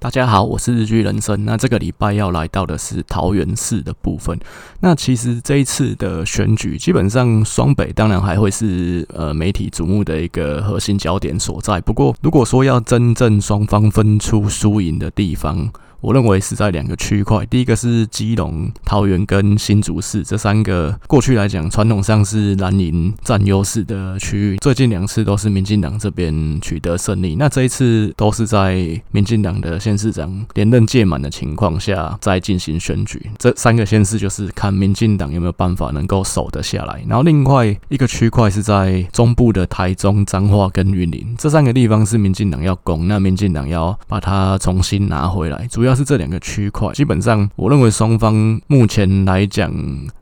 大家好，我是日剧人生。那这个礼拜要来到的是桃园市的部分。那其实这一次的选举，基本上双北当然还会是呃媒体瞩目的一个核心焦点所在。不过，如果说要真正双方分出输赢的地方，我认为是在两个区块，第一个是基隆、桃园跟新竹市这三个过去来讲传统上是蓝营占优势的区域，最近两次都是民进党这边取得胜利。那这一次都是在民进党的县市长连任届满的情况下再进行选举。这三个县市就是看民进党有没有办法能够守得下来。然后另外一个区块是在中部的台中、彰化跟云林这三个地方是民进党要攻，那民进党要把它重新拿回来，主要。要是这两个区块，基本上我认为双方目前来讲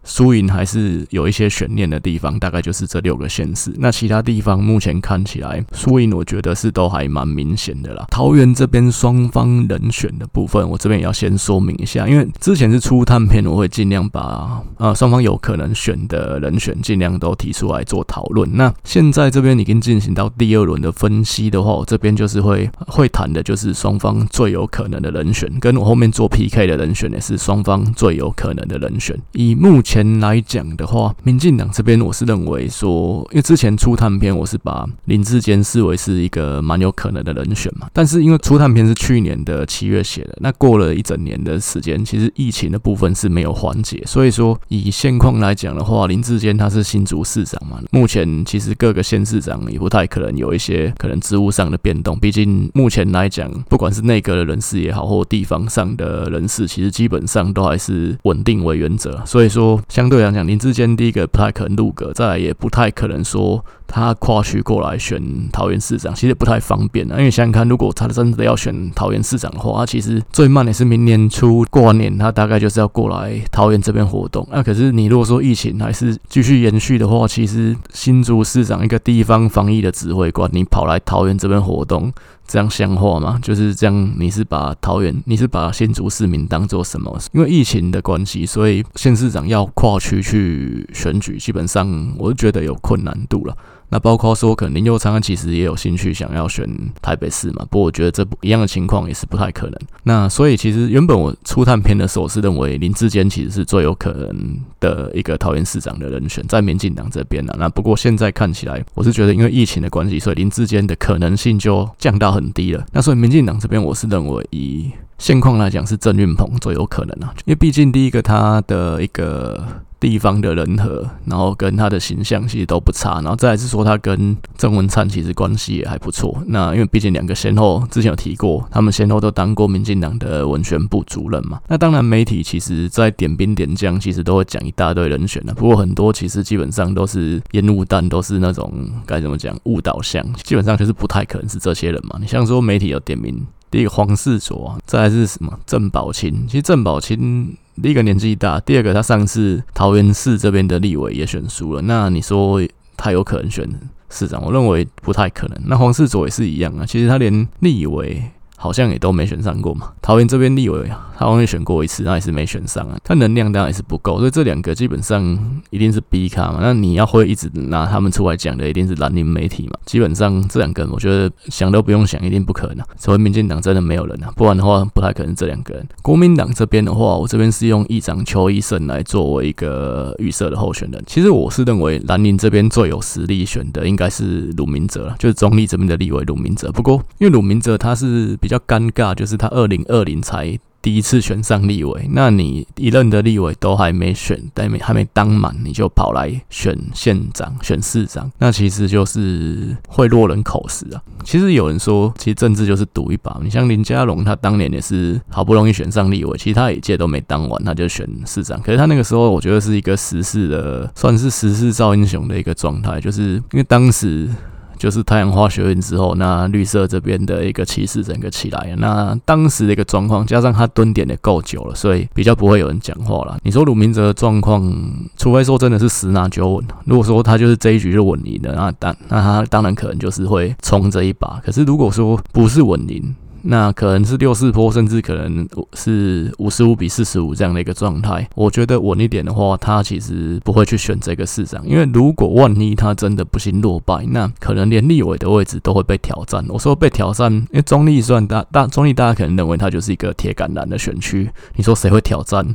输赢还是有一些悬念的地方，大概就是这六个县市。那其他地方目前看起来输赢，我觉得是都还蛮明显的啦。桃园这边双方人选的部分，我这边也要先说明一下，因为之前是初探片，我会尽量把呃双方有可能选的人选尽量都提出来做讨论。那现在这边已经进行到第二轮的分析的话，我这边就是会会谈的就是双方最有可能的人选。跟我后面做 PK 的人选也是双方最有可能的人选。以目前来讲的话，民进党这边我是认为说，因为之前初探篇我是把林志坚视为是一个蛮有可能的人选嘛。但是因为初探篇是去年的七月写的，那过了一整年的时间，其实疫情的部分是没有缓解。所以说以现况来讲的话，林志坚他是新竹市长嘛，目前其实各个县市长也不太可能有一些可能职务上的变动。毕竟目前来讲，不管是内阁的人事也好，或地方上的人士，其实基本上都还是稳定为原则，所以说相对来讲，林志坚第一个不太可能入阁，再来也不太可能说他跨区过来选桃园市长，其实不太方便啊。因为想想看，如果他真的要选桃园市长的话，他其实最慢也是明年初过完年，他大概就是要过来桃园这边活动。那可是你如果说疫情还是继续延续的话，其实新竹市长一个地方防疫的指挥官，你跑来桃园这边活动。这样像话吗？就是这样，你是把桃园，你是把新竹市民当做什么？因为疫情的关系，所以县市长要跨区去选举，基本上我就觉得有困难度了。那包括说，可能林右昌其实也有兴趣想要选台北市嘛，不过我觉得这不一样的情况也是不太可能。那所以其实原本我初探篇的时候是认为林志坚其实是最有可能的一个桃园市长的人选，在民进党这边呢。那不过现在看起来，我是觉得因为疫情的关系，所以林志坚的可能性就降到很低了。那所以民进党这边，我是认为以现况来讲是郑运鹏最有可能啊，因为毕竟第一个他的一个。地方的人和，然后跟他的形象其实都不差，然后再来是说他跟郑文灿其实关系也还不错。那因为毕竟两个先后之前有提过，他们先后都当过民进党的文宣部主任嘛。那当然媒体其实在点兵点将，其实都会讲一大堆人选的，不过很多其实基本上都是烟雾弹，都是那种该怎么讲误导向，基本上就是不太可能是这些人嘛。你像说媒体有点名。第一个黄世卓，再来是什么郑宝清？其实郑宝清第一个年纪大，第二个他上次桃园市这边的立委也选输了。那你说他有可能选市长？我认为不太可能。那黄世卓也是一样啊，其实他连立委。好像也都没选上过嘛。桃园这边立委啊，他好像选过一次，那也是没选上啊。他能量当然也是不够，所以这两个基本上一定是 B 卡嘛。那你要会一直拿他们出来讲的，一定是蓝营媒体嘛。基本上这两个人，我觉得想都不用想，一定不可能。所以民进党真的没有人啊，不然的话不太可能这两个人。国民党这边的话，我这边是用议长邱医生来作为一个预设的候选人。其实我是认为蓝营这边最有实力选的应该是鲁明哲，就是中立这边的立委鲁明哲。不过因为鲁明哲他是。比较尴尬，就是他二零二零才第一次选上立委，那你一任的立委都还没选，还没还没当满，你就跑来选县长、选市长，那其实就是会落人口实啊。其实有人说，其实政治就是赌一把。你像林佳龙，他当年也是好不容易选上立委，其实他一届都没当完，他就选市长。可是他那个时候，我觉得是一个时势的，算是时势造英雄的一个状态，就是因为当时。就是太阳花学运之后，那绿色这边的一个气势整个起来，那当时的一个状况，加上他蹲点的够久了，所以比较不会有人讲话了。你说鲁明哲的状况，除非说真的是十拿九稳，如果说他就是这一局就稳赢的，那当那他当然可能就是会冲这一把。可是如果说不是稳赢，那可能是六四波，甚至可能是五十五比四十五这样的一个状态。我觉得稳一点的话，他其实不会去选这个市长，因为如果万一他真的不幸落败，那可能连立委的位置都会被挑战。我说被挑战，因为中立算大大中立，大家可能认为他就是一个铁杆蓝的选区，你说谁会挑战？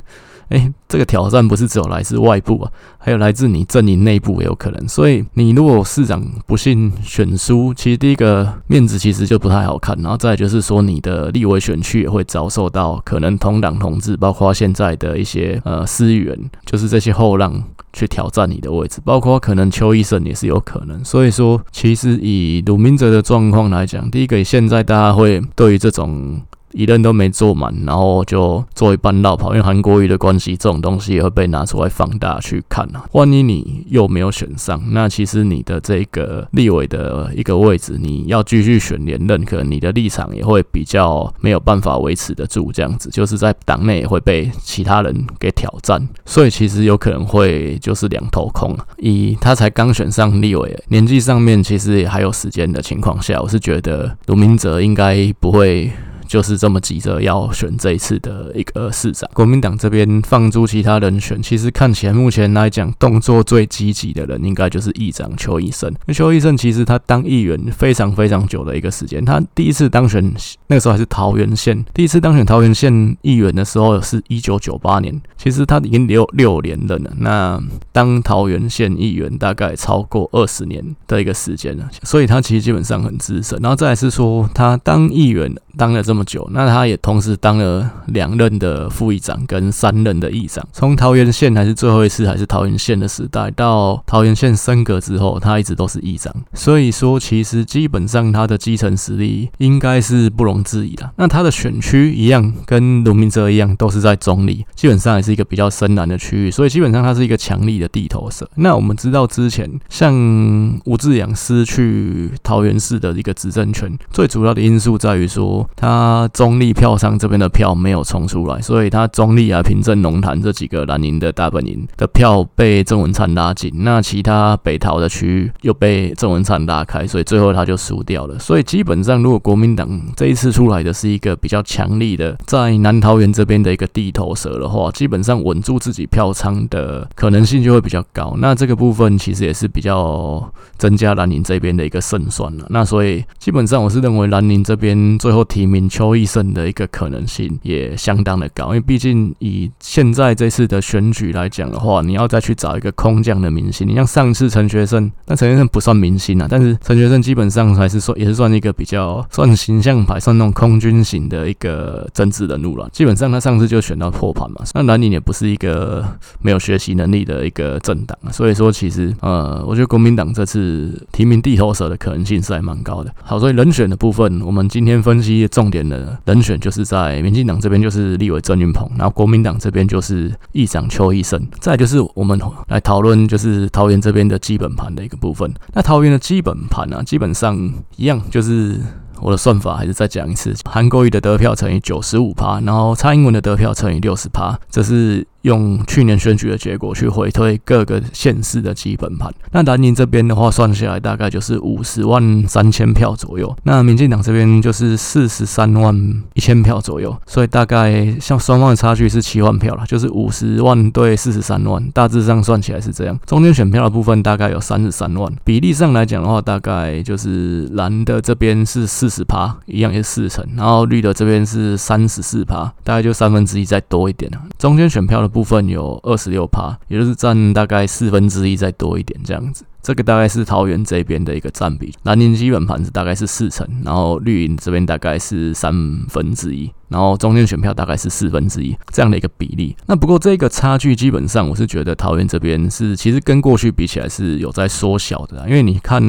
诶、欸，这个挑战不是只有来自外部啊，还有来自你阵营内部也有可能。所以你如果市长不幸选输，其实第一个面子其实就不太好看。然后再就是说，你的立委选区也会遭受到可能同党同志，包括现在的一些呃市议员，就是这些后浪去挑战你的位置，包括可能邱医生也是有可能。所以说，其实以鲁明哲的状况来讲，第一个现在大家会对于这种。一任都没做满，然后就做一半落跑，因为韩国瑜的关系，这种东西也会被拿出来放大去看啊。万一你又没有选上，那其实你的这个立委的一个位置，你要继续选连任，可能你的立场也会比较没有办法维持得住，这样子就是在党内也会被其他人给挑战，所以其实有可能会就是两头空啊。以他才刚选上立委，年纪上面其实也还有时间的情况下，我是觉得卢明哲应该不会。就是这么急着要选这一次的一个市长，国民党这边放诸其他人选，其实看起来目前来讲动作最积极的人，应该就是议长邱奕胜。那邱奕胜其实他当议员非常非常久的一个时间，他第一次当选那个时候还是桃园县，第一次当选桃园县议员的时候是一九九八年，其实他已经六六连任了。那当桃园县议员大概超过二十年的一个时间了，所以他其实基本上很资深。然后再来是说他当议员当了这么久，那他也同时当了两任的副议长跟三任的议长。从桃园县还是最后一次还是桃园县的时代，到桃园县升格之后，他一直都是议长。所以说，其实基本上他的基层实力应该是不容置疑的。那他的选区一样，跟卢明哲一样，都是在中坜，基本上也是一个比较深蓝的区域。所以基本上他是一个强力的地头蛇。那我们知道之前像吴志扬失去桃园市的一个执政权，最主要的因素在于说他。他中立票仓这边的票没有冲出来，所以他中立啊、平镇、龙潭这几个蓝营的大本营的票被郑文灿拉紧，那其他北桃的区域又被郑文灿拉开，所以最后他就输掉了。所以基本上，如果国民党这一次出来的是一个比较强力的在南桃园这边的一个地头蛇的话，基本上稳住自己票仓的可能性就会比较高。那这个部分其实也是比较增加蓝营这边的一个胜算了。那所以基本上我是认为蓝营这边最后提名。邱奕胜的一个可能性也相当的高，因为毕竟以现在这次的选举来讲的话，你要再去找一个空降的明星，你像上次陈学圣，但陈学圣不算明星啊，但是陈学圣基本上还是算也是算一个比较算形象牌，算那种空军型的一个政治人物了。基本上他上次就选到破盘嘛，那蓝营也不是一个没有学习能力的一个政党，所以说其实呃，我觉得国民党这次提名地头蛇的可能性是还蛮高的。好，所以人选的部分，我们今天分析的重点。人选就是在民进党这边就是立委郑云鹏，然后国民党这边就是议长邱毅生。再就是我们来讨论就是桃园这边的基本盘的一个部分。那桃园的基本盘呢、啊，基本上一样，就是我的算法还是再讲一次：韩国瑜的得票乘以九十五趴，然后蔡英文的得票乘以六十趴，这是。用去年选举的结果去回推各个县市的基本盘，那南宁这边的话算下来大概就是五十万三千票左右，那民进党这边就是四十三万一千票左右，所以大概像双方的差距是七万票了，就是五十万对四十三万，大致上算起来是这样。中间选票的部分大概有三十三万，比例上来讲的话，大概就是蓝的这边是四十趴，一样也是四成，然后绿的这边是三十四趴，大概就三分之一再多一点。中间选票的。部分有二十六趴，也就是占大概四分之一再多一点这样子。这个大概是桃园这边的一个占比，蓝营基本盘是大概是四成，然后绿营这边大概是三分之一。然后中间选票大概是四分之一这样的一个比例。那不过这个差距基本上我是觉得桃园这边是其实跟过去比起来是有在缩小的。因为你看，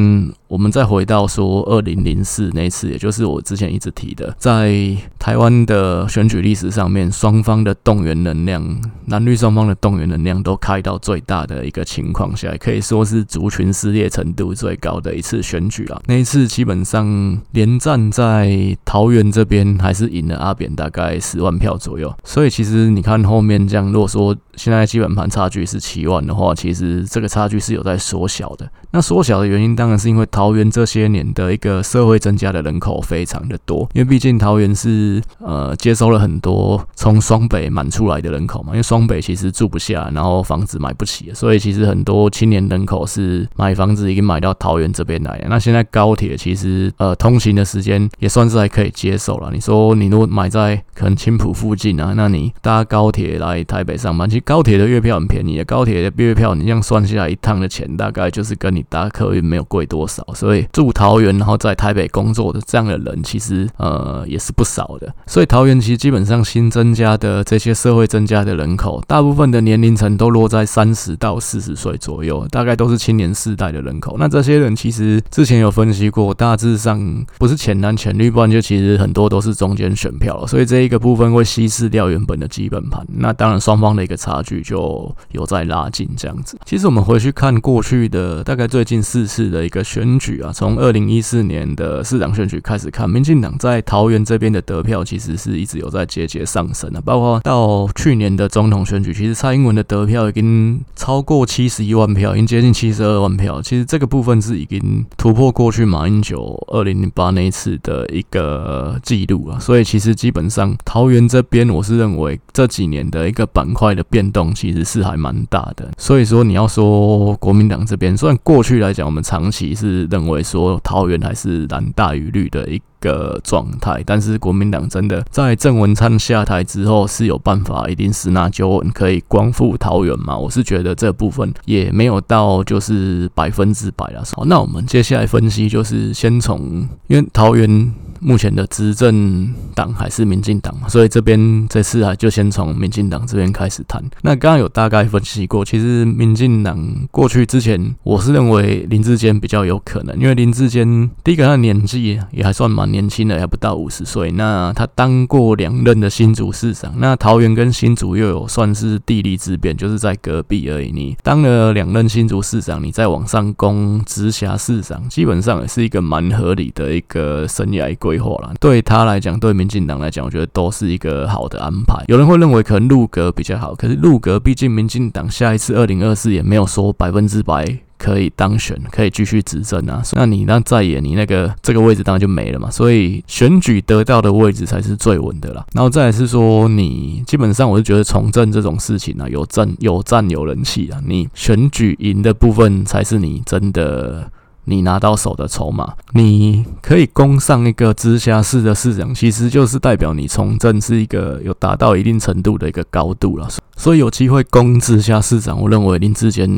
我们再回到说二零零四那次，也就是我之前一直提的，在台湾的选举历史上面，双方的动员能量，蓝绿双方的动员能量都开到最大的一个情况下，可以说是族群撕裂程度最高的一次选举了。那一次基本上连战在桃园这边还是赢了阿扁。大概十万票左右，所以其实你看后面这样，如果说现在基本盘差距是七万的话，其实这个差距是有在缩小的。那缩小的原因当然是因为桃园这些年的一个社会增加的人口非常的多，因为毕竟桃园是呃接收了很多从双北满出来的人口嘛，因为双北其实住不下，然后房子买不起，所以其实很多青年人口是买房子已经买到桃园这边来了。那现在高铁其实呃通行的时间也算是还可以接受了。你说你如果买在可能青埔附近啊，那你搭高铁来台北上班，其实高铁的月票很便宜，高铁的月票你这样算下来一趟的钱大概就是跟你搭客运没有贵多少。所以住桃园然后在台北工作的这样的人其实呃也是不少的。所以桃园其实基本上新增加的这些社会增加的人口，大部分的年龄层都落在三十到四十岁左右，大概都是青年世代的人口。那这些人其实之前有分析过，大致上不是浅蓝浅绿，不然就其实很多都是中间选票。所以这一个部分会稀释掉原本的基本盘。那当然双方的一个差差距就有在拉近这样子。其实我们回去看过去的大概最近四次的一个选举啊，从二零一四年的市长选举开始看，民进党在桃园这边的得票其实是一直有在节节上升的，包括到去年的总统选举，其实蔡英文的得票已经超过七十一万票，已经接近七十二万票。其实这个部分是已经突破过去马英九二零零八那一次的一个记录了。所以其实基本上桃园这边，我是认为这几年的一个板块的变变动其实是还蛮大的。所以说你要说国民党这边，虽然过去来讲我们长期是认为说桃园还是蓝大于绿的一个状态，但是国民党真的在郑文灿下台之后是有办法一定十拿九稳可以光复桃园吗？我是觉得这部分也没有到就是百分之百了。好，那我们接下来分析就是先从因为桃园。目前的执政党还是民进党，所以这边这次啊就先从民进党这边开始谈。那刚刚有大概分析过，其实民进党过去之前，我是认为林志坚比较有可能，因为林志坚第一个他的年纪也还算蛮年轻的，还不到五十岁。那他当过两任的新竹市长，那桃园跟新竹又有算是地利之便，就是在隔壁而已。你当了两任新竹市长，你再往上攻直辖市长，基本上也是一个蛮合理的一个生涯规。规划了，对他来讲，对民进党来讲，我觉得都是一个好的安排。有人会认为可能入阁比较好，可是入阁毕竟民进党下一次二零二四也没有说百分之百可以当选，可以继续执政啊。那你那再演，你那个这个位置当然就没了嘛。所以选举得到的位置才是最稳的啦。然后再来是说，你基本上我是觉得从政这种事情啊，有政有战有人气啊，你选举赢的部分才是你真的。你拿到手的筹码，你可以攻上一个直辖市的市长，其实就是代表你从政是一个有达到一定程度的一个高度了。所以有机会攻直辖市长，我认为林志坚。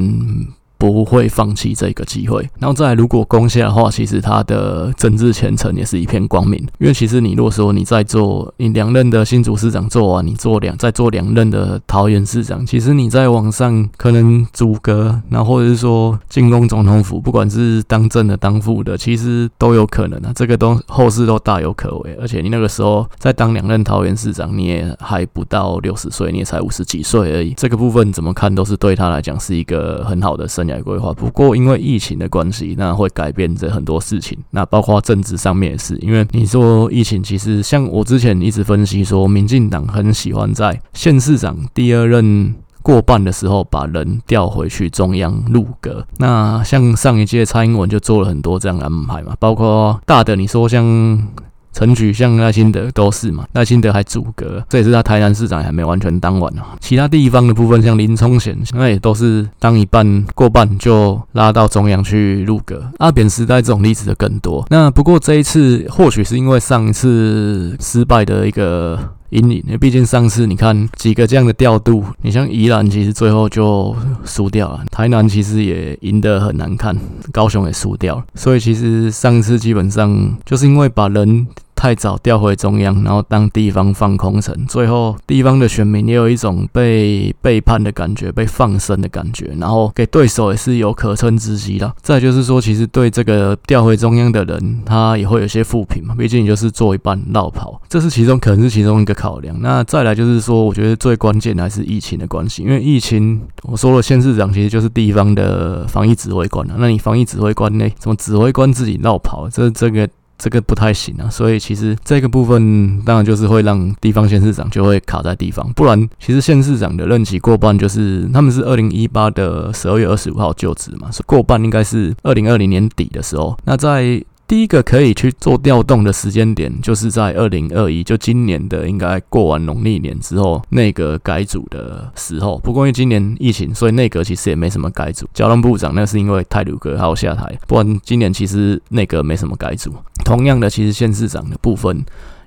不会放弃这个机会，然后再来，如果攻下的话，其实他的政治前程也是一片光明。因为其实你如果说你在做你两任的新竹市长做完，你做两再做两任的桃园市长，其实你在往上可能组阁，然后或者是说进攻总统府，不管是当正的当副的，其实都有可能啊。这个都后事都大有可为。而且你那个时候在当两任桃园市长，你也还不到六十岁，你也才五十几岁而已。这个部分怎么看都是对他来讲是一个很好的生涯。来规划，不过因为疫情的关系，那会改变着很多事情。那包括政治上面也是，因为你说疫情，其实像我之前一直分析说，民进党很喜欢在县市长第二任过半的时候，把人调回去中央入阁。那像上一届蔡英文就做了很多这样的安排嘛，包括大的，你说像。陈菊像赖清德都是嘛，赖清德还阻隔，这也是他台南市长还没完全当完啊。其他地方的部分，像林聪贤，那也都是当一半过半就拉到中央去入阁。阿扁时代这种例子的更多。那不过这一次或许是因为上一次失败的一个阴影，因为毕竟上次你看几个这样的调度，你像宜兰其实最后就输掉了，台南其实也赢得很难看，高雄也输掉了。所以其实上次基本上就是因为把人。太早调回中央，然后当地方放空城，最后地方的选民也有一种被背叛的感觉，被放生的感觉，然后给对手也是有可乘之机的。再就是说，其实对这个调回中央的人，他也会有些负评嘛，毕竟就是做一半落跑，这是其中可能是其中一个考量。那再来就是说，我觉得最关键的还是疫情的关系，因为疫情我说了，县市长其实就是地方的防疫指挥官了。那你防疫指挥官呢？怎么指挥官自己绕跑？这这个。这个不太行啊。所以其实这个部分当然就是会让地方县市长就会卡在地方，不然其实县市长的任期过半就是他们是二零一八的十二月二十五号就职嘛，所以过半应该是二零二零年底的时候。那在第一个可以去做调动的时间点，就是在二零二一，就今年的应该过完农历年之后，内阁改组的时候。不过因为今年疫情，所以内阁其实也没什么改组。交通部长那是因为泰鲁格还要下台，不然今年其实内阁没什么改组。同样的，其实县市长的部分。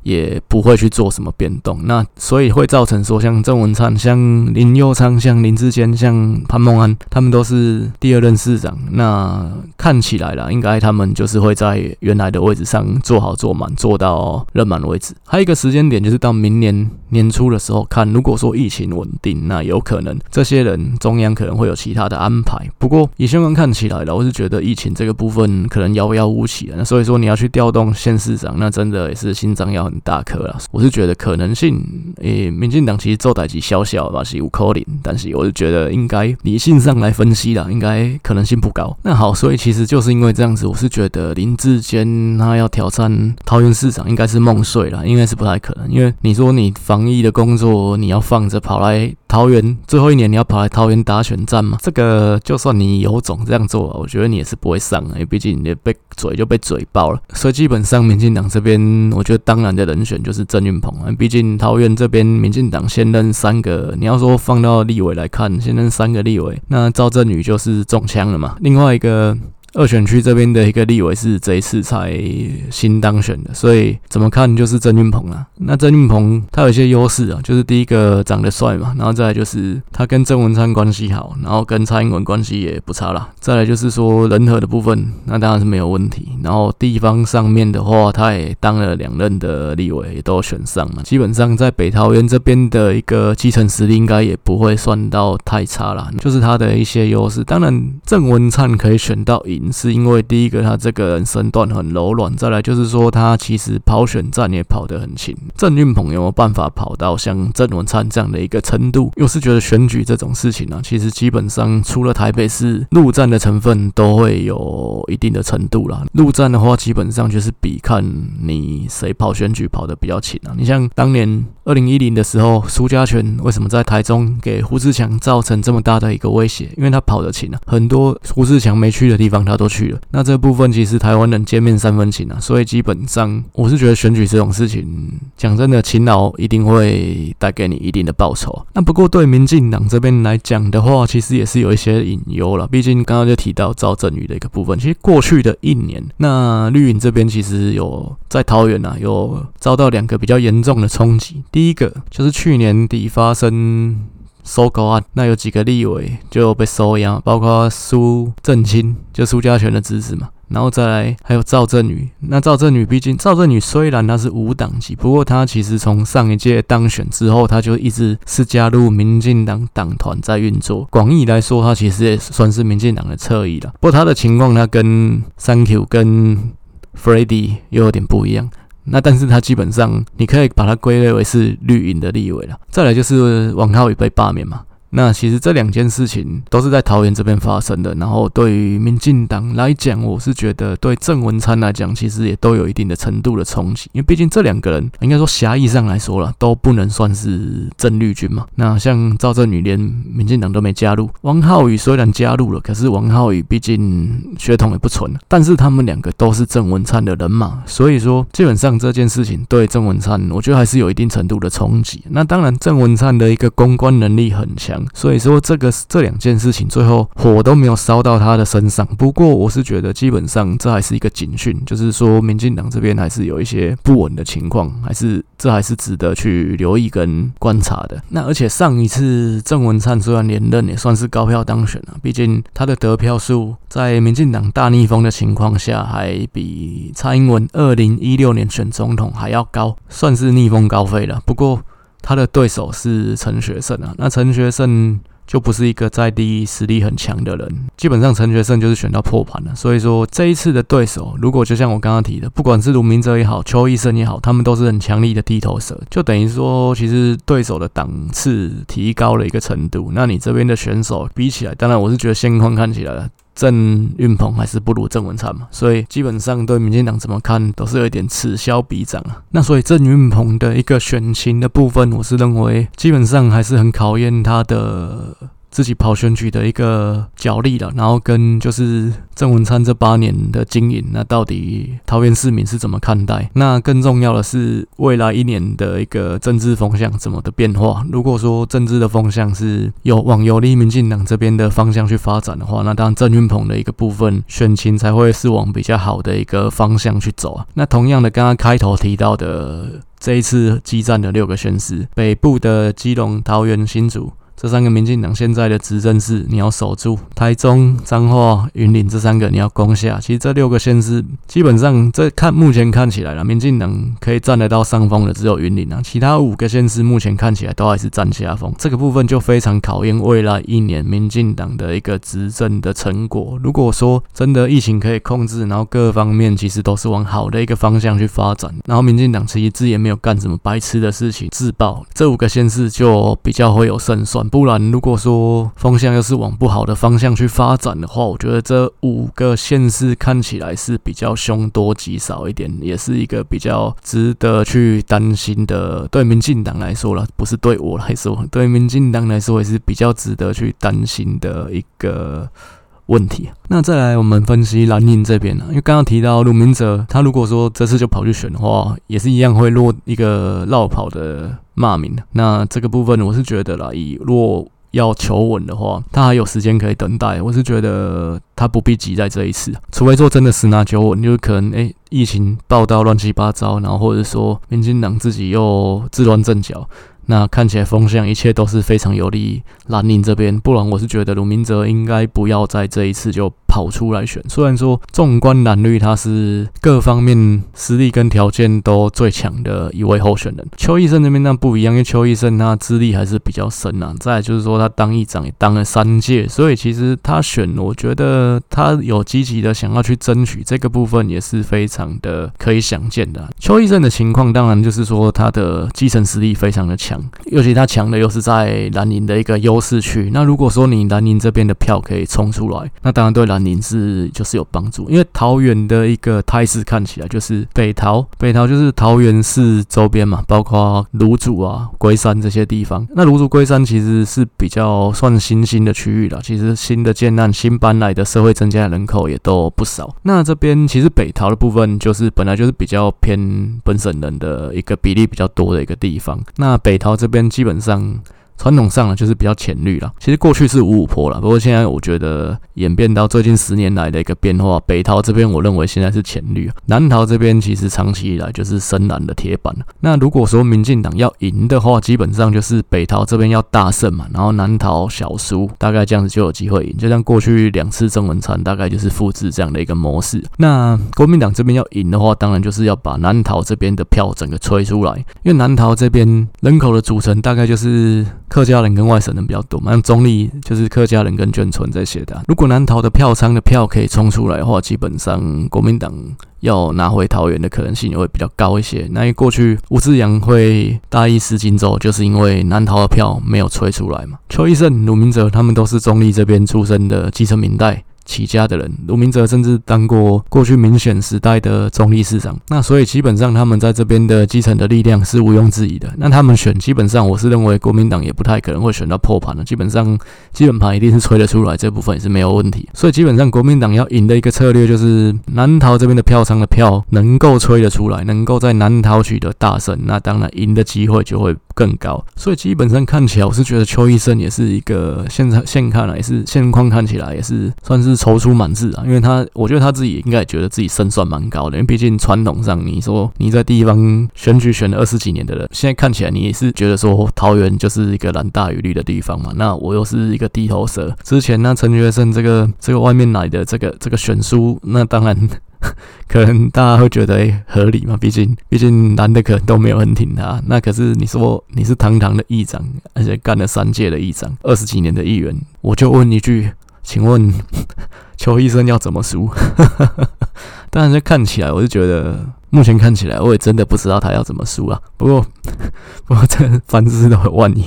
也不会去做什么变动，那所以会造成说，像郑文灿、像林佑昌、像林志坚、像潘孟安，他们都是第二任市长。那看起来啦，应该他们就是会在原来的位置上做好做满，做到任满为止。还有一个时间点，就是到明年年初的时候看，如果说疫情稳定，那有可能这些人中央可能会有其他的安排。不过以新闻看起来了，我是觉得疫情这个部分可能遥遥无期了。那所以说你要去调动县市长，那真的也是心脏要很大颗了，我是觉得可能性，诶、民进党其实做代志小小吧，是有可能，但是我是觉得应该理性上来分析啦，应该可能性不高。那好，所以其实就是因为这样子，我是觉得林志坚他要挑战桃园市长，应该是梦碎了，应该是不太可能。因为你说你防疫的工作你要放着跑来桃园，最后一年你要跑来桃园打选战嘛？这个就算你有种这样做，我觉得你也是不会上，因为毕竟你被嘴就被嘴爆了。所以基本上民进党这边，我觉得当然的人选。就是郑运鹏啊，毕竟桃园这边民进党现任三个，你要说放到立委来看，现任三个立委，那赵振宇就是中枪了嘛，另外一个。二选区这边的一个立委是这一次才新当选的，所以怎么看就是郑运鹏啊。那郑运鹏他有一些优势啊，就是第一个长得帅嘛，然后再来就是他跟郑文灿关系好，然后跟蔡英文关系也不差啦。再来就是说人和的部分，那当然是没有问题。然后地方上面的话，他也当了两任的立委，也都选上了。基本上在北桃园这边的一个基层实力，应该也不会算到太差啦。就是他的一些优势。当然郑文灿可以选到赢。是因为第一个，他这个人身段很柔软；再来就是说，他其实跑选战也跑得很勤。郑运鹏有没有办法跑到像郑文灿这样的一个程度？又是觉得选举这种事情呢、啊，其实基本上除了台北市陆战的成分都会有一定的程度啦。陆战的话，基本上就是比看你谁跑选举跑得比较勤啊。你像当年二零一零的时候，苏家全为什么在台中给胡志强造成这么大的一个威胁？因为他跑得勤啊，很多胡志强没去的地方他。都去了，那这部分其实台湾人见面三分情啊，所以基本上我是觉得选举这种事情，讲真的，勤劳一定会带给你一定的报酬。那不过对民进党这边来讲的话，其实也是有一些隐忧了。毕竟刚刚就提到赵振宇的一个部分，其实过去的一年，那绿营这边其实有在桃园啊，有遭到两个比较严重的冲击。第一个就是去年底发生。收购案，那有几个立委就被收押，包括苏正清，就苏家全的侄子嘛，然后再来还有赵振宇。那赵振宇毕竟赵振宇虽然他是无党籍，不过他其实从上一届当选之后，他就一直是加入民进党党团在运作。广义来说，他其实也算是民进党的侧翼了。不过他的情况，他跟 Thank you 跟 Freddy 又有点不一样。那但是他基本上，你可以把它归类为是绿营的立委了。再来就是王浩宇被罢免嘛。那其实这两件事情都是在桃园这边发生的，然后对于民进党来讲，我是觉得对郑文灿来讲，其实也都有一定的程度的冲击，因为毕竟这两个人应该说狭义上来说了，都不能算是正绿军嘛。那像赵振宇连民进党都没加入，王浩宇虽然加入了，可是王浩宇毕竟血统也不纯，但是他们两个都是郑文灿的人马，所以说基本上这件事情对郑文灿，我觉得还是有一定程度的冲击。那当然，郑文灿的一个公关能力很强。所以说，这个这两件事情最后火都没有烧到他的身上。不过，我是觉得基本上这还是一个警讯，就是说民进党这边还是有一些不稳的情况，还是这还是值得去留意跟观察的。那而且上一次郑文灿虽然连任也算是高票当选了，毕竟他的得票数在民进党大逆风的情况下，还比蔡英文二零一六年选总统还要高，算是逆风高飞了。不过，他的对手是陈学圣啊，那陈学圣就不是一个在地实力很强的人，基本上陈学圣就是选到破盘了。所以说这一次的对手，如果就像我刚刚提的，不管是卢明哲也好，邱医生也好，他们都是很强力的地头蛇，就等于说其实对手的档次提高了一个程度。那你这边的选手比起来，当然我是觉得现况看起来。郑运鹏还是不如郑文灿嘛，所以基本上对民进党怎么看都是有一点此消彼长啊。那所以郑运鹏的一个选情的部分，我是认为基本上还是很考验他的。自己跑选举的一个角力了，然后跟就是郑文灿这八年的经营，那到底桃园市民是怎么看待？那更重要的是未来一年的一个政治风向怎么的变化？如果说政治的风向是有往有利民进党这边的方向去发展的话，那当然郑运鹏的一个部分选情才会是往比较好的一个方向去走啊。那同样的，刚刚开头提到的这一次激战的六个县市，北部的基隆、桃园、新竹。这三个民进党现在的执政是你要守住，台中、彰化、云林这三个你要攻下。其实这六个县市基本上这看目前看起来了，民进党可以占得到上风的只有云林啊，其他五个县市目前看起来都还是占下风。这个部分就非常考验未来一年民进党的一个执政的成果。如果说真的疫情可以控制，然后各方面其实都是往好的一个方向去发展，然后民进党其实自己也没有干什么白痴的事情自爆，这五个县市就比较会有胜算。不然，如果说风向又是往不好的方向去发展的话，我觉得这五个县市看起来是比较凶多吉少一点，也是一个比较值得去担心的。对民进党来说了，不是对我来说，对民进党来说也是比较值得去担心的一个问题。那再来，我们分析蓝营这边呢，因为刚刚提到卢明哲，他如果说这次就跑去选的话，也是一样会落一个落跑的。骂名，那这个部分我是觉得啦，以若要求稳的话，他还有时间可以等待。我是觉得他不必急在这一次，除非说真的十拿九稳，就可能诶、疫情爆到乱七八糟，然后或者说民进党自己又自乱阵脚。那看起来风向一切都是非常有利蓝营这边，不然我是觉得卢明哲应该不要在这一次就跑出来选。虽然说纵观蓝绿，他是各方面实力跟条件都最强的一位候选人。邱奕胜这边那不一样，因为邱奕胜他资历还是比较深啊。再就是说他当议长也当了三届，所以其实他选，我觉得他有积极的想要去争取这个部分，也是非常的可以想见的。邱奕胜的情况，当然就是说他的基层实力非常的强。尤其他强的又是在蓝营的一个优势区。那如果说你蓝营这边的票可以冲出来，那当然对蓝营是就是有帮助。因为桃园的一个态势看起来就是北桃，北桃就是桃园市周边嘛，包括芦竹啊、龟山这些地方。那芦竹、龟山其实是比较算新兴的区域了。其实新的建案、新搬来的社会增加的人口也都不少。那这边其实北桃的部分就是本来就是比较偏本省人的一个比例比较多的一个地方。那北桃。这边基本上。传统上呢，就是比较浅绿了。其实过去是五五坡了，不过现在我觉得演变到最近十年来的一个变化，北桃这边我认为现在是浅绿，南桃这边其实长期以来就是深蓝的铁板。那如果说民进党要赢的话，基本上就是北桃这边要大胜嘛，然后南桃小输，大概这样子就有机会赢。就像过去两次郑文灿大概就是复制这样的一个模式。那国民党这边要赢的话，当然就是要把南桃这边的票整个吹出来，因为南桃这边人口的组成大概就是。客家人跟外省人比较多嘛，像中立就是客家人跟眷村这些的。如果南投的票仓的票可以冲出来的话，基本上国民党要拿回桃园的可能性也会比较高一些。那因为过去吴志阳会大意失荆州，就是因为南投的票没有吹出来嘛。邱奕胜、鲁明哲他们都是中立这边出生的基层民代。起家的人，卢明哲甚至当过过去民选时代的中立市长，那所以基本上他们在这边的基层的力量是毋庸置疑的。那他们选，基本上我是认为国民党也不太可能会选到破盘的，基本上基本盘一定是吹得出来，这部分也是没有问题。所以基本上国民党要赢的一个策略就是南桃这边的票仓的票能够吹得出来，能够在南桃取得大胜，那当然赢的机会就会更高。所以基本上看起来，我是觉得邱奕胜也是一个现在现看来也是现况看起来也是算是。踌躇满志啊，因为他，我觉得他自己应该也觉得自己胜算蛮高的，因为毕竟传统上，你说你在地方选举选了二十几年的人，现在看起来你也是觉得说桃园就是一个蓝大于绿的地方嘛。那我又是一个地头蛇，之前那陈学生这个这个外面来的这个这个选书，那当然 可能大家会觉得诶、合理嘛，毕竟毕竟蓝的可能都没有很挺他。那可是你说你是堂堂的议长，而且干了三届的议长，二十几年的议员，我就问一句。请问 邱医生要怎么输？当然，这看起来，我是觉得目前看起来，我也真的不知道他要怎么输啊。不过，不过这凡事都有万一。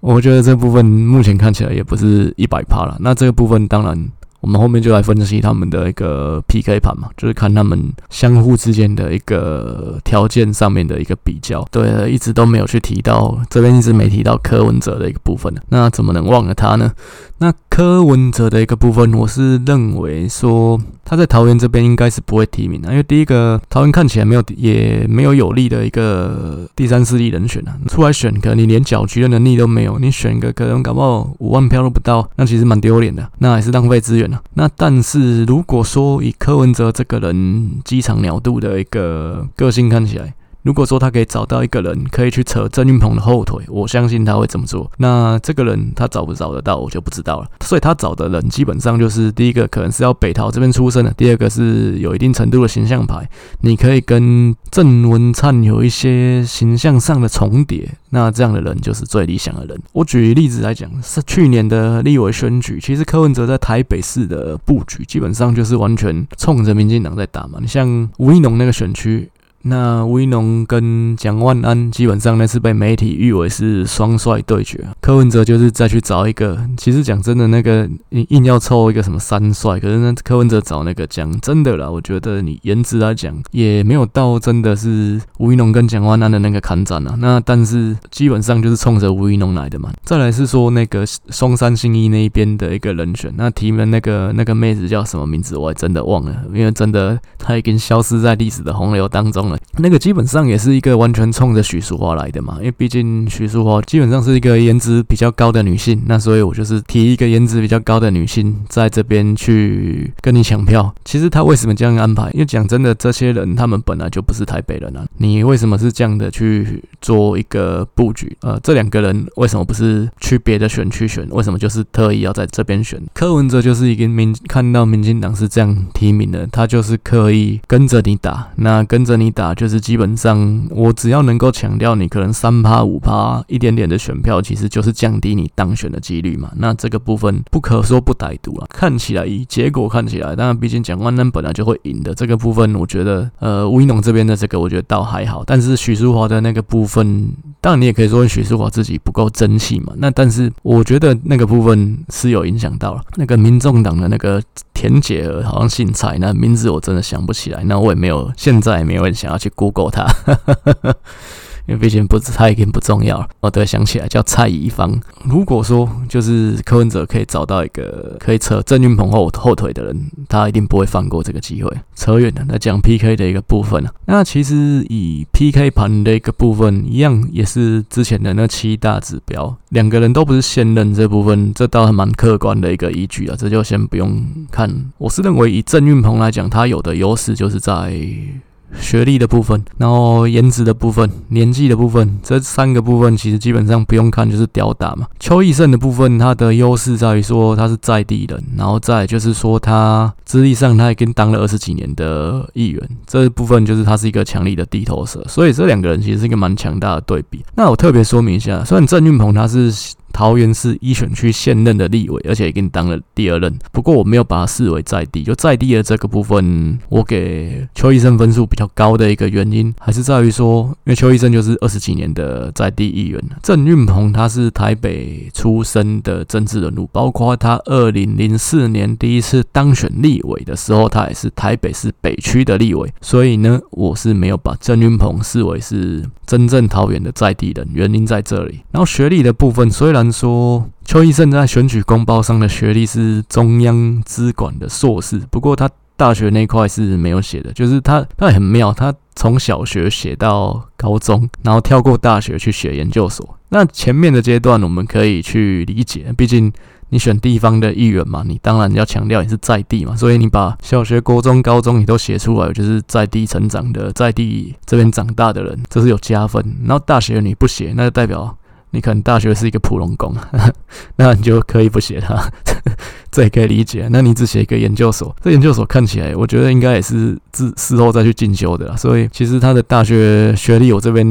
我觉得这部分目前看起来也不是一百趴了。那这个部分当然。我们后面就来分析他们的一个 PK 盘嘛，就是看他们相互之间的一个条件上面的一个比较。对，一直都没有去提到，这边一直没提到柯文哲的一个部分，那怎么能忘了他呢？那柯文哲的一个部分，我是认为说他在桃园这边应该是不会提名的，因为第一个桃园看起来没有也没有有利的一个第三势力人选啊，出来选可能你连搅局的能力都没有，你选个可能搞不好五万票都不到，那其实蛮丢脸的，那还是浪费资源那但是如果说以柯文哲这个人机场鸟肚的一个个性看起来，如果说他可以找到一个人可以去扯郑运鹏的后腿，我相信他会这么做。那这个人他找不找得到，我就不知道了。所以他找的人基本上就是第一个可能是要北桃这边出身的，第二个是有一定程度的形象牌，你可以跟郑文灿有一些形象上的重叠，那这样的人就是最理想的人。我举例子来讲，是去年的立委选举，其实柯文哲在台北市的布局基本上就是完全冲着民进党在打嘛。你像吴一农那个选区。那吴怡农跟蒋万安基本上呢是被媒体誉为是双帅对决，柯文哲就是再去找一个，其实讲真的，那个硬硬要凑一个什么三帅，可是呢柯文哲找那个讲真的啦，我觉得你颜值来讲也没有到真的是吴怡农跟蒋万安的那个砍斩啊，那但是基本上就是冲着吴怡农来的嘛。再来是说那个松山信义那一边的一个人选，那提名那个那个妹子叫什么名字，我还真的忘了，因为真的她已经消失在历史的洪流当中了。那个基本上也是一个完全冲着许淑华来的嘛，因为毕竟许淑华基本上是一个颜值比较高的女性，那所以我就是提一个颜值比较高的女性在这边去跟你抢票。其实他为什么这样安排？因为讲真的，这些人他们本来就不是台北人啊，你为什么是这样的去做一个布局？呃，这两个人为什么不是去别的选区选？为什么就是特意要在这边选？柯文哲就是一个民看到民进党是这样提名的，他就是刻意跟着你打，那跟着你打。啊就是基本上，我只要能够强调你可能三趴五趴一点点的选票，其实就是降低你当选的几率嘛。那这个部分不可说不歹毒了。看起来以结果看起来，当然毕竟蒋万安本来就会赢的这个部分，我觉得呃吴怡农这边的这个我觉得倒还好。但是许淑华的那个部分，当然你也可以说许淑华自己不够争气嘛。那但是我觉得那个部分是有影响到了那个民众党的那个。田姐好像姓蔡，那名字我真的想不起来，那我也没有，现在也没有想要去 Google 他。因为毕竟不是他已经不重要了哦。对，想起来叫蔡宜芳。如果说就是柯文哲可以找到一个可以扯郑运鹏后后腿的人，他一定不会放过这个机会。扯远了，那讲 PK 的一个部分啊。那其实以 PK 盘的一个部分一样，也是之前的那七大指标，两个人都不是现任这部分，这倒还蛮客观的一个依据啊。这就先不用看。我是认为以郑运鹏来讲，他有的优势就是在。学历的部分，然后颜值的部分，年纪的部分，这三个部分其实基本上不用看，就是屌打嘛。邱奕胜的部分，他的优势在于说他是在地人，然后再就是说他资历上他已经当了二十几年的议员，这部分就是他是一个强力的地头蛇，所以这两个人其实是一个蛮强大的对比。那我特别说明一下，虽然郑运鹏他是。桃园市一选区现任的立委，而且已经当了第二任。不过我没有把他视为在地，就在地的这个部分，我给邱医生分数比较高的一个原因，还是在于说，因为邱医生就是二十几年的在地议员。郑运鹏他是台北出生的政治人物，包括他二零零四年第一次当选立委的时候，他也是台北市北区的立委。所以呢，我是没有把郑运鹏视为是真正桃园的在地人，原因在这里。然后学历的部分，虽然说邱奕胜在选举公报上的学历是中央资管的硕士，不过他大学那块是没有写的，就是他他很妙，他从小学写到高中，然后跳过大学去写研究所。那前面的阶段我们可以去理解，毕竟你选地方的议员嘛，你当然要强调你是在地嘛，所以你把小学、国中、高中你都写出来，就是在地成长的，在地这边长大的人，这是有加分。然后大学你不写，那就代表。你可能大学是一个普通工，那你就可以不写它，这也可以理解。那你只写一个研究所，这研究所看起来，我觉得应该也是自事后再去进修的啦。所以其实他的大学学历，我这边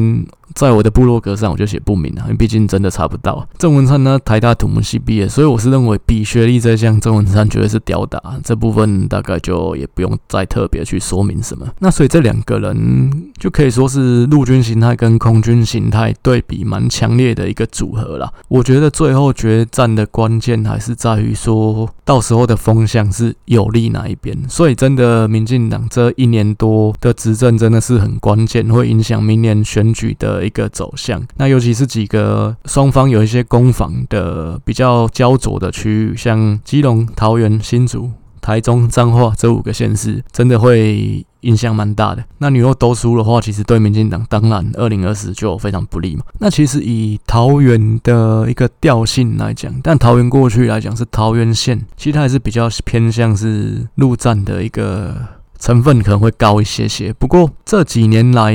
在我的部落格上我就写不明了，因为毕竟真的查不到。郑文灿呢，台大土木系毕业，所以我是认为比学历这项，郑文灿绝对是吊打。这部分大概就也不用再特别去说明什么。那所以这两个人就可以说是陆军形态跟空军形态对比蛮强烈的一个组合了。我觉得最后决战的关键还是在于说，到时候的风向是有利哪一边。所以真的，民进党这一年多的执政真的是很关键，会影响明年选举的一个走向。那尤其是几个双方有一些攻防的比较焦灼的区域，像基隆、桃园、新竹。台中、彰化这五个县市真的会影响蛮大的。那你若都输的话，其实对民进党当然二零二四就非常不利嘛。那其实以桃园的一个调性来讲，但桃园过去来讲是桃园县，其实它还是比较偏向是陆战的一个成分可能会高一些些。不过这几年来，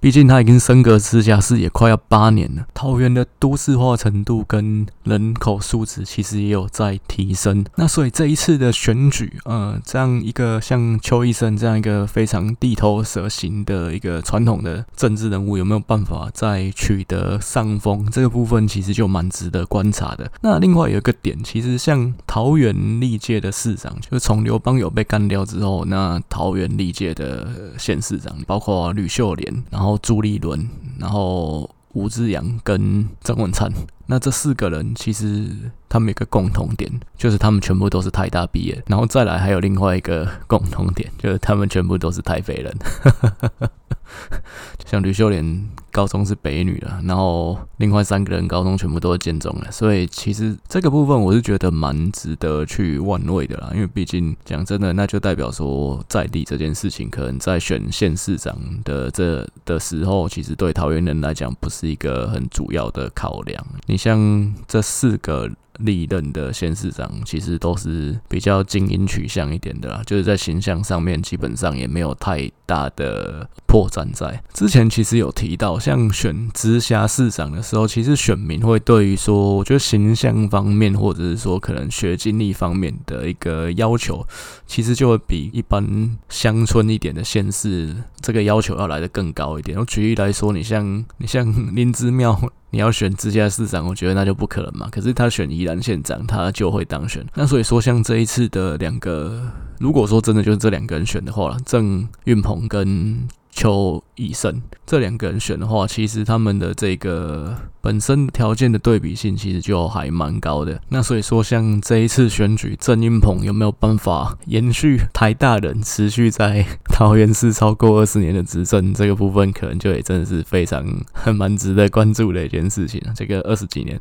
毕竟他已经升格直辖市也快要八年了，桃园的都市化程度跟人口素质其实也有在提升。那所以这一次的选举，呃，这样一个像邱医生这样一个非常地头蛇型的一个传统的政治人物，有没有办法再取得上风？这个部分其实就蛮值得观察的。那另外有一个点，其实像桃园历届的市长，就是从刘邦友被干掉之后，那桃园历届的县市长，包括吕秀莲，然后。然后朱立伦，然后吴志阳跟曾文灿，那这四个人其实他们有个共同点，就是他们全部都是台大毕业。然后再来还有另外一个共同点，就是他们全部都是台北人。像吕秀莲高中是北女的，然后另外三个人高中全部都是建中的，所以其实这个部分我是觉得蛮值得去玩味的啦。因为毕竟讲真的，那就代表说在地这件事情，可能在选县市长的这的时候，其实对桃园人来讲不是一个很主要的考量。你像这四个。历任的县市长其实都是比较精英取向一点的啦，就是在形象上面基本上也没有太大的破绽在。之前其实有提到，像选直辖市长的时候，其实选民会对于说，我觉得形象方面或者是说可能学经历方面的一个要求，其实就会比一般乡村一点的县市这个要求要来得更高一点。我举例来说，你像你像林姿妙。你要选直辖市长，我觉得那就不可能嘛。可是他选宜兰县长，他就会当选。那所以说，像这一次的两个，如果说真的就是这两个人选的话，郑运鹏跟。邱奕胜这两个人选的话，其实他们的这个本身条件的对比性其实就还蛮高的。那所以说，像这一次选举，郑运鹏有没有办法延续台大人持续在桃园市超过二十年的执政，这个部分可能就也真的是非常很蛮值得关注的一件事情。这个二十几年。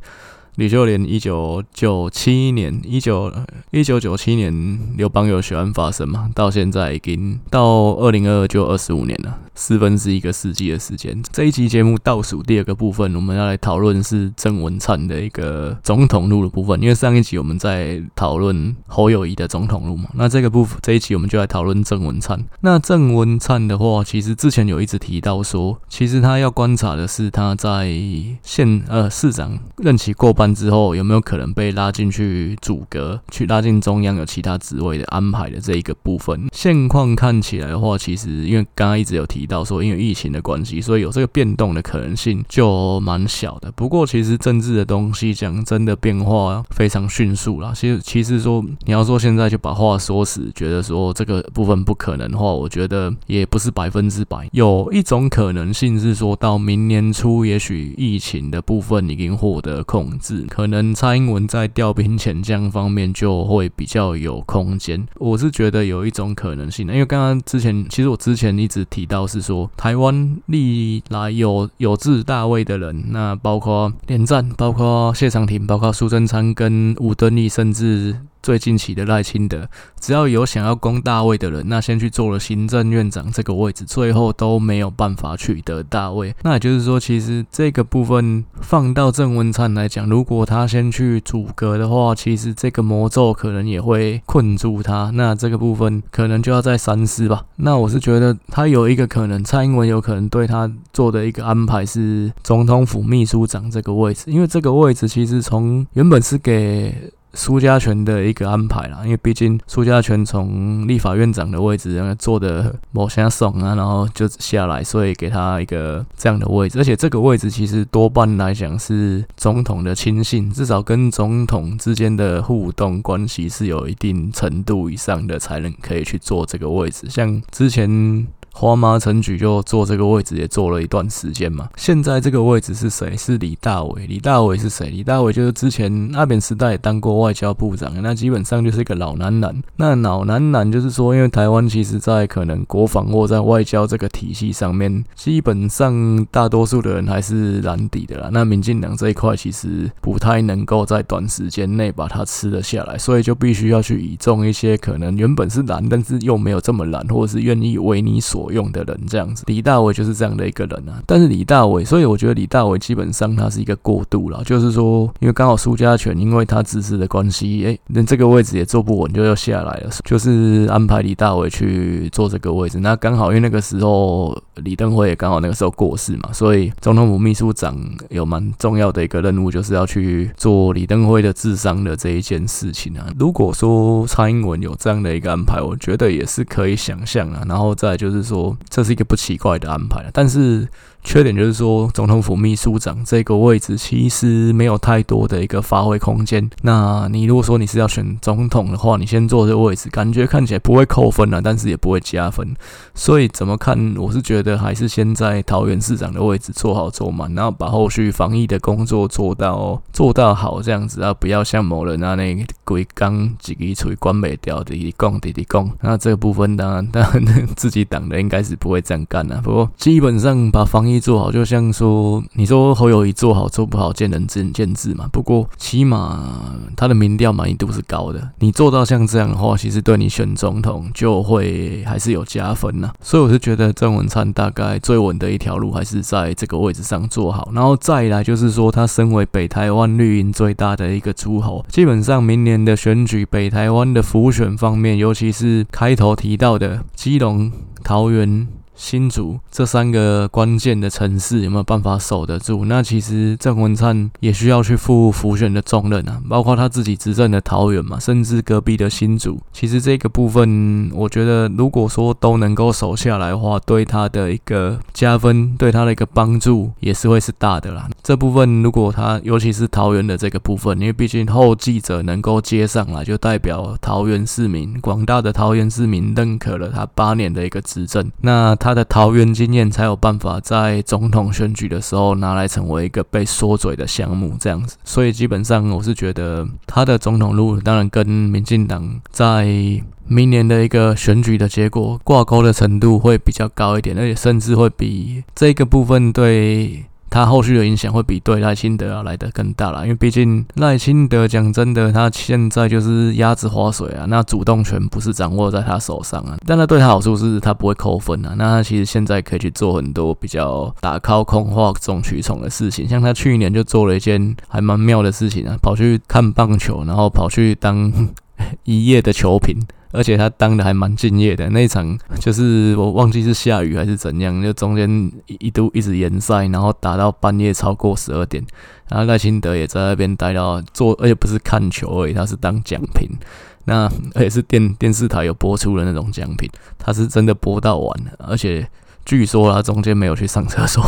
吕秀莲一九九七年，一九一九九七年刘邦有血案发生嘛，到现在已经到二零二二就二十五年了，四分之一个世纪的时间。这一期节目倒数第二个部分，我们要来讨论是郑文灿的一个总统路的部分，因为上一集我们在讨论侯友谊的总统路嘛，那这个部分这一期我们就来讨论郑文灿。那郑文灿的话，其实之前有一直提到说，其实他要观察的是他在县呃市长任期过半。之后有没有可能被拉进去阻隔，去拉进中央有其他职位的安排的这一个部分？现况看起来的话，其实因为刚刚一直有提到说，因为疫情的关系，所以有这个变动的可能性就蛮小的。不过其实政治的东西讲真的变化非常迅速啦。其实其实说你要说现在就把话说死，觉得说这个部分不可能的话，我觉得也不是百分之百。有一种可能性是说到明年初，也许疫情的部分已经获得控制。可能蔡英文在调兵遣将方面就会比较有空间，我是觉得有一种可能性，因为刚刚之前其实我之前一直提到是说，台湾历来有有志大位的人，那包括连战，包括谢长廷，包括苏贞昌跟吴敦义，甚至。最近期的赖清德，只要有想要攻大位的人，那先去做了行政院长这个位置，最后都没有办法取得大位。那也就是说，其实这个部分放到郑文灿来讲，如果他先去阻隔的话，其实这个魔咒可能也会困住他。那这个部分可能就要再三思吧。那我是觉得他有一个可能，蔡英文有可能对他做的一个安排是总统府秘书长这个位置，因为这个位置其实从原本是给。苏家全的一个安排啦，因为毕竟苏家全从立法院长的位置然后做的某些爽啊，然后就下来，所以给他一个这样的位置，而且这个位置其实多半来讲是总统的亲信，至少跟总统之间的互动关系是有一定程度以上的，才能可以去做这个位置，像之前。花妈陈菊就坐这个位置也坐了一段时间嘛。现在这个位置是谁？是李大伟。李大伟是谁？李大伟就是之前阿扁时代也当过外交部长，那基本上就是一个老男男。那老男男就是说，因为台湾其实在可能国防或在外交这个体系上面，基本上大多数的人还是蓝底的啦。那民进党这一块其实不太能够在短时间内把它吃了下来，所以就必须要去倚重一些可能原本是蓝，但是又没有这么蓝，或者是愿意为你所用的人这样子，李大伟就是这样的一个人啊。但是李大伟，所以我觉得李大伟基本上他是一个过渡了，就是说，因为刚好苏家全因为他支持的关系，哎，连这个位置也坐不稳，就要下来了，就是安排李大伟去坐这个位置。那刚好因为那个时候李登辉也刚好那个时候过世嘛，所以总统府秘书长有蛮重要的一个任务，就是要去做李登辉的治丧的这一件事情啊。如果说蔡英文有这样的一个安排，我觉得也是可以想象啊。然后再就是说。这是一个不奇怪的安排，但是。缺点就是说，总统府秘书长这个位置其实没有太多的一个发挥空间。那你如果说你是要选总统的话，你先坐这个位置，感觉看起来不会扣分啊，但是也不会加分。所以怎么看，我是觉得还是先在桃园市长的位置做好做满，然后把后续防疫的工作做到做到好这样子啊，不要像某人啊那鬼刚几个处于关美掉的一供滴滴供。那这个部分当然当然 自己党的应该是不会这样干啊。不过基本上把防疫做好，就像说，你说侯友宜做好做不好，见仁见智嘛。不过起码他的民调满意度是高的。你做到像这样的话，其实对你选总统就会还是有加分呐。所以我是觉得郑文灿大概最稳的一条路还是在这个位置上做好。然后再来就是说，他身为北台湾绿营最大的一个诸侯，基本上明年的选举，北台湾的辅选方面，尤其是开头提到的基隆、桃园。新竹这三个关键的城市有没有办法守得住？那其实郑文灿也需要去负辅选的重任啊，包括他自己执政的桃园嘛，甚至隔壁的新竹。其实这个部分，我觉得如果说都能够守下来的话，对他的一个加分，对他的一个帮助也是会是大的啦。这部分如果他，尤其是桃园的这个部分，因为毕竟后继者能够接上来，就代表桃园市民，广大的桃园市民认可了他八年的一个执政。那他。他的桃园经验才有办法在总统选举的时候拿来成为一个被缩嘴的项目，这样子。所以基本上我是觉得他的总统路当然跟民进党在明年的一个选举的结果挂钩的程度会比较高一点，而且甚至会比这个部分对。他后续的影响会比对赖清德要来得更大啦，因为毕竟赖清德讲真的，他现在就是鸭子划水啊，那主动权不是掌握在他手上啊。但他对他好处是他不会扣分啊，那他其实现在可以去做很多比较打靠空哗众取宠的事情，像他去年就做了一件还蛮妙的事情啊，跑去看棒球，然后跑去当 一夜的球评。而且他当的还蛮敬业的，那一场就是我忘记是下雨还是怎样，就中间一度一直延赛，然后打到半夜超过十二点，然后赖清德也在那边待到做，而且不是看球而已，他是当奖品，那而且是电电视台有播出的那种奖品，他是真的播到完，而且。据说他中间没有去上厕所，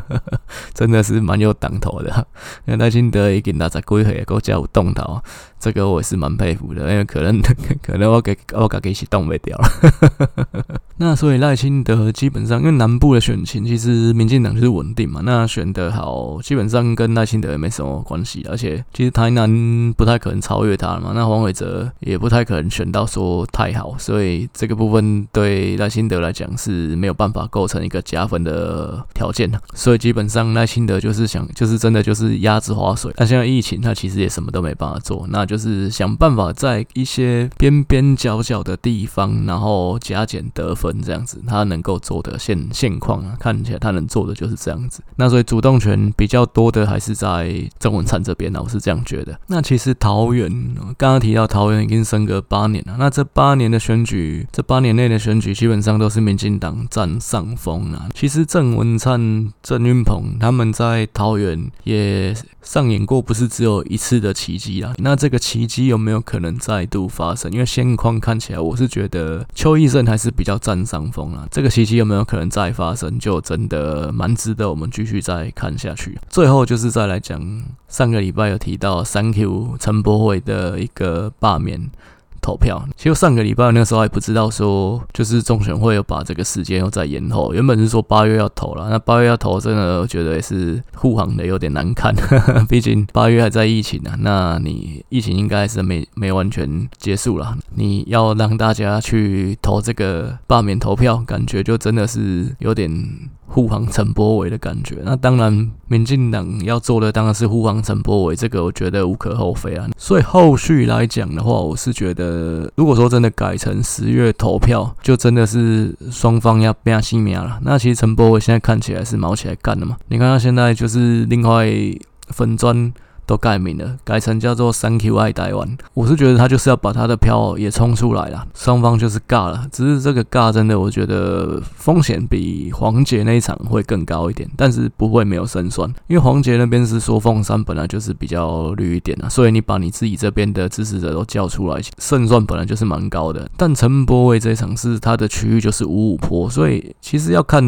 真的是蛮有档头的。那赖清德已经拿在归回，够加有动头，这个我也是蛮佩服的。因为可能 可能我给我给给起冻没掉了。那所以赖清德基本上，因为南部的选情其实民进党就是稳定嘛，那选得好，基本上跟赖清德也没什么关系。而且其实台南不太可能超越他了嘛，那黄伟哲也不太可能选到说太好，所以这个部分对赖清德来讲是没有办法。构成一个加分的条件，所以基本上赖清德就是想，就是真的就是鸭子划水。那现在疫情，他其实也什么都没办法做，那就是想办法在一些边边角角的地方，然后加减得分这样子。他能够做的现现况啊，看起来他能做的就是这样子。那所以主动权比较多的还是在郑文灿这边呢，我是这样觉得。那其实桃园刚刚提到桃园已经升格八年了，那这八年的选举，这八年内的选举基本上都是民进党占上。上风啊。其实郑文灿、郑运鹏他们在桃园也上演过不是只有一次的奇迹啊。那这个奇迹有没有可能再度发生？因为现况看起来，我是觉得邱奕胜还是比较占上风啊。这个奇迹有没有可能再发生，就真的蛮值得我们继续再看下去。最后就是再来讲，上个礼拜有提到三 Q 陈柏伟的一个罢免。投票，其实上个礼拜那时候还不知道说，就是中选会有把这个时间又再延后。原本是说八月要投了，那八月要投，真的我觉得也是护航的有点难看，毕竟八月还在疫情呢、啊。那你疫情应该是没没完全结束了，你要让大家去投这个罢免投票，感觉就真的是有点。护航陈波伟的感觉，那当然，民进党要做的当然是护航陈波伟，这个我觉得无可厚非啊。所以后续来讲的话，我是觉得，如果说真的改成十月投票，就真的是双方要变性命了。那其实陈波伟现在看起来是毛起来干的嘛？你看他现在就是另外粉专。都改名了，改成叫做三 QI 台湾。我是觉得他就是要把他的票也冲出来了，双方就是尬了。只是这个尬真的，我觉得风险比黄杰那一场会更高一点，但是不会没有胜算，因为黄杰那边是说凤山本来就是比较绿一点啊，所以你把你自己这边的支持者都叫出来，胜算本来就是蛮高的。但陈柏惟这一场是他的区域就是五五坡，所以其实要看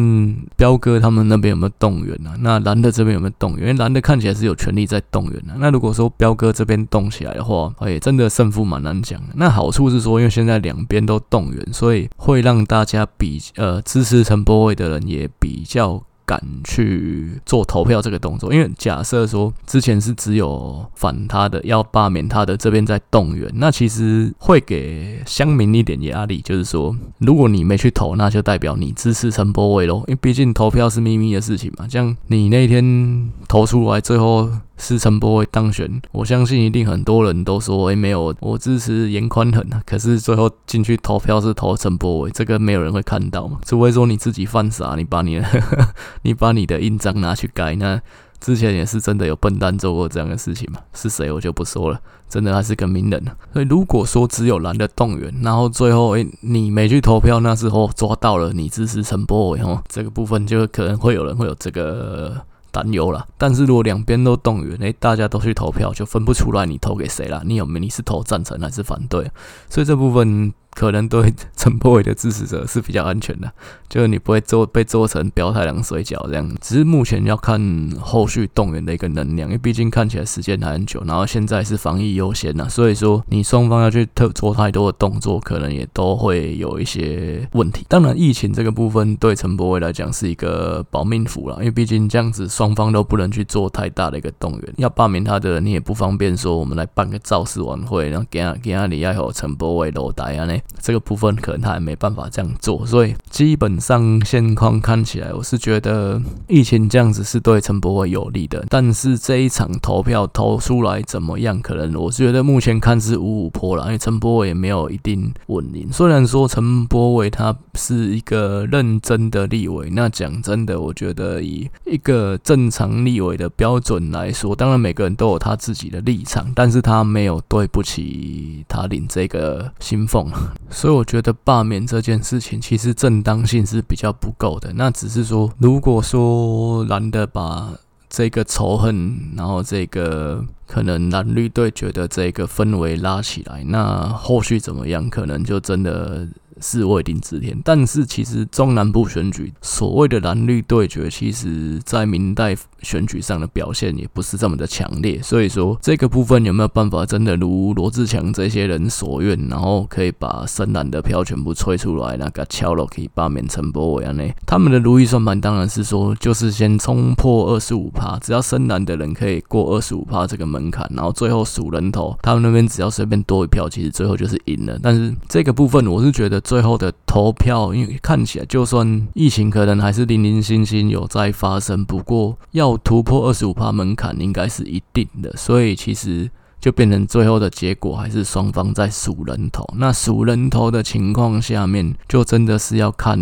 彪哥他们那边有没有动员啊，那蓝的这边有没有动员？因为蓝的看起来是有权力在动员啊那如果说彪哥这边动起来的话，哎，真的胜负蛮难讲。那好处是说，因为现在两边都动员，所以会让大家比呃支持陈波伟的人也比较。敢去做投票这个动作，因为假设说之前是只有反他的要罢免他的这边在动员，那其实会给乡民一点压力，就是说如果你没去投，那就代表你支持陈波伟咯，因为毕竟投票是秘密的事情嘛。这样你那天投出来，最后是陈柏惟当选，我相信一定很多人都说，哎，没有，我支持严宽很啊。可是最后进去投票是投陈柏惟，这个没有人会看到嘛，除非说你自己犯傻，你把你的。你把你的印章拿去盖，那之前也是真的有笨蛋做过这样的事情嘛？是谁我就不说了，真的还是个名人。所以如果说只有蓝的动员，然后最后诶、你没去投票，那时候抓到了你支持陈柏惟哦，这个部分就可能会有人会有这个担忧了。但是如果两边都动员，诶、大家都去投票，就分不出来你投给谁了，你有没你是投赞成还是反对？所以这部分。可能对陈柏伟的支持者是比较安全的，就是你不会做被做成表太郎水饺这样。只是目前要看后续动员的一个能量，因为毕竟看起来时间还很久，然后现在是防疫优先呐，所以说你双方要去特做太多的动作，可能也都会有一些问题。当然，疫情这个部分对陈柏伟来讲是一个保命符了，因为毕竟这样子双方都不能去做太大的一个动员。要罢免他的，你也不方便说我们来办个造势晚会，然后给他给他里爱和陈柏伟落台啊呢。这个部分可能他也没办法这样做，所以基本上现况看起来，我是觉得疫情这样子是对陈柏惟有利的。但是这一场投票投出来怎么样？可能我觉得目前看是五五波了，因为陈柏惟也没有一定稳赢。虽然说陈柏惟他是一个认真的立委，那讲真的，我觉得以一个正常立委的标准来说，当然每个人都有他自己的立场，但是他没有对不起他领这个薪俸。所以我觉得罢免这件事情其实正当性是比较不够的。那只是说，如果说蓝的把这个仇恨，然后这个可能蓝绿对决的这个氛围拉起来，那后续怎么样，可能就真的。是未定之天，但是其实中南部选举所谓的蓝绿对决，其实在明代选举上的表现也不是这么的强烈。所以说这个部分有没有办法真的如罗志强这些人所愿，然后可以把深蓝的票全部吹出来，那个敲了可以罢免陈柏伟啊呢？他们的如意算盘当然是说，就是先冲破二十五趴，只要深蓝的人可以过二十五趴这个门槛，然后最后数人头，他们那边只要随便多一票，其实最后就是赢了。但是这个部分我是觉得。最后的投票，因为看起来就算疫情可能还是零零星星有在发生，不过要突破二十五趴门槛应该是一定的，所以其实就变成最后的结果还是双方在数人头。那数人头的情况下面，就真的是要看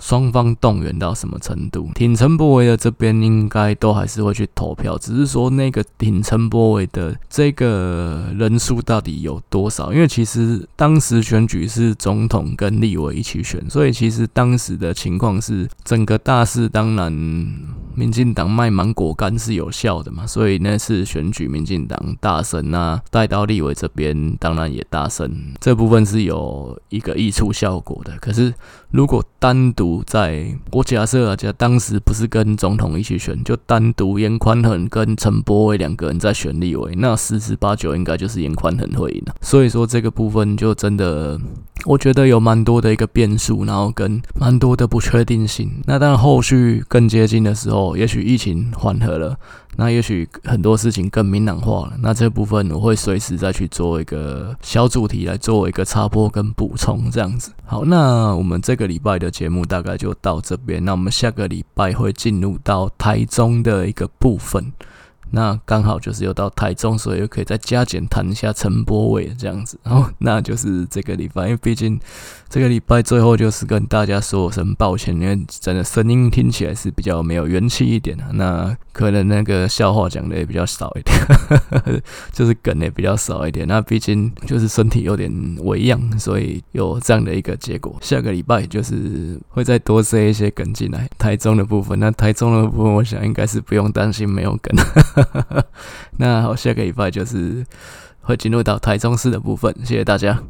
双方动员到什么程度。挺陈柏惟的这边应该都还是会去投票，只是说那个挺陈柏惟的这个人数到底有多少？因为其实当时选举是总统跟立委一起选，所以其实当时的情况是整个大势当然民进党卖芒果干是有效的嘛，所以那次选举民进党大胜那带到立委这边当然也大胜，这部分是有一个溢出效果的。可是如果单独在我假设啊，假当时不是跟总统一起选，就单独严宽恒跟陈柏惟两个人在选立委，那十之八九应该就是严宽恒会赢的。所以说这个部分就真的。我觉得有蛮多的一个变数，然后跟蛮多的不确定性。那当然后续更接近的时候，也许疫情缓和了，那也许很多事情更明朗化了。那这部分我会随时再去做一个小主题来做一个插播跟补充，这样子。好，那我们这个礼拜的节目大概就到这边。那我们下个礼拜会进入到台中的一个部分。那刚好就是又到台中，所以又可以再加减谈一下陈波位这样子。然后那就是这个礼拜，因为毕竟这个礼拜最后就是跟大家说声抱歉，因为真的声音听起来是比较没有元气一点的。那可能那个笑话讲的也比较少一点，就是梗也比较少一点。那毕竟就是身体有点微恙，所以有这样的一个结果。下个礼拜就是会再多塞一些梗进来，台中的部分。那台中的部分，我想应该是不用担心没有梗。那我，下个礼拜就是会进入到台中市的部分，谢谢大家。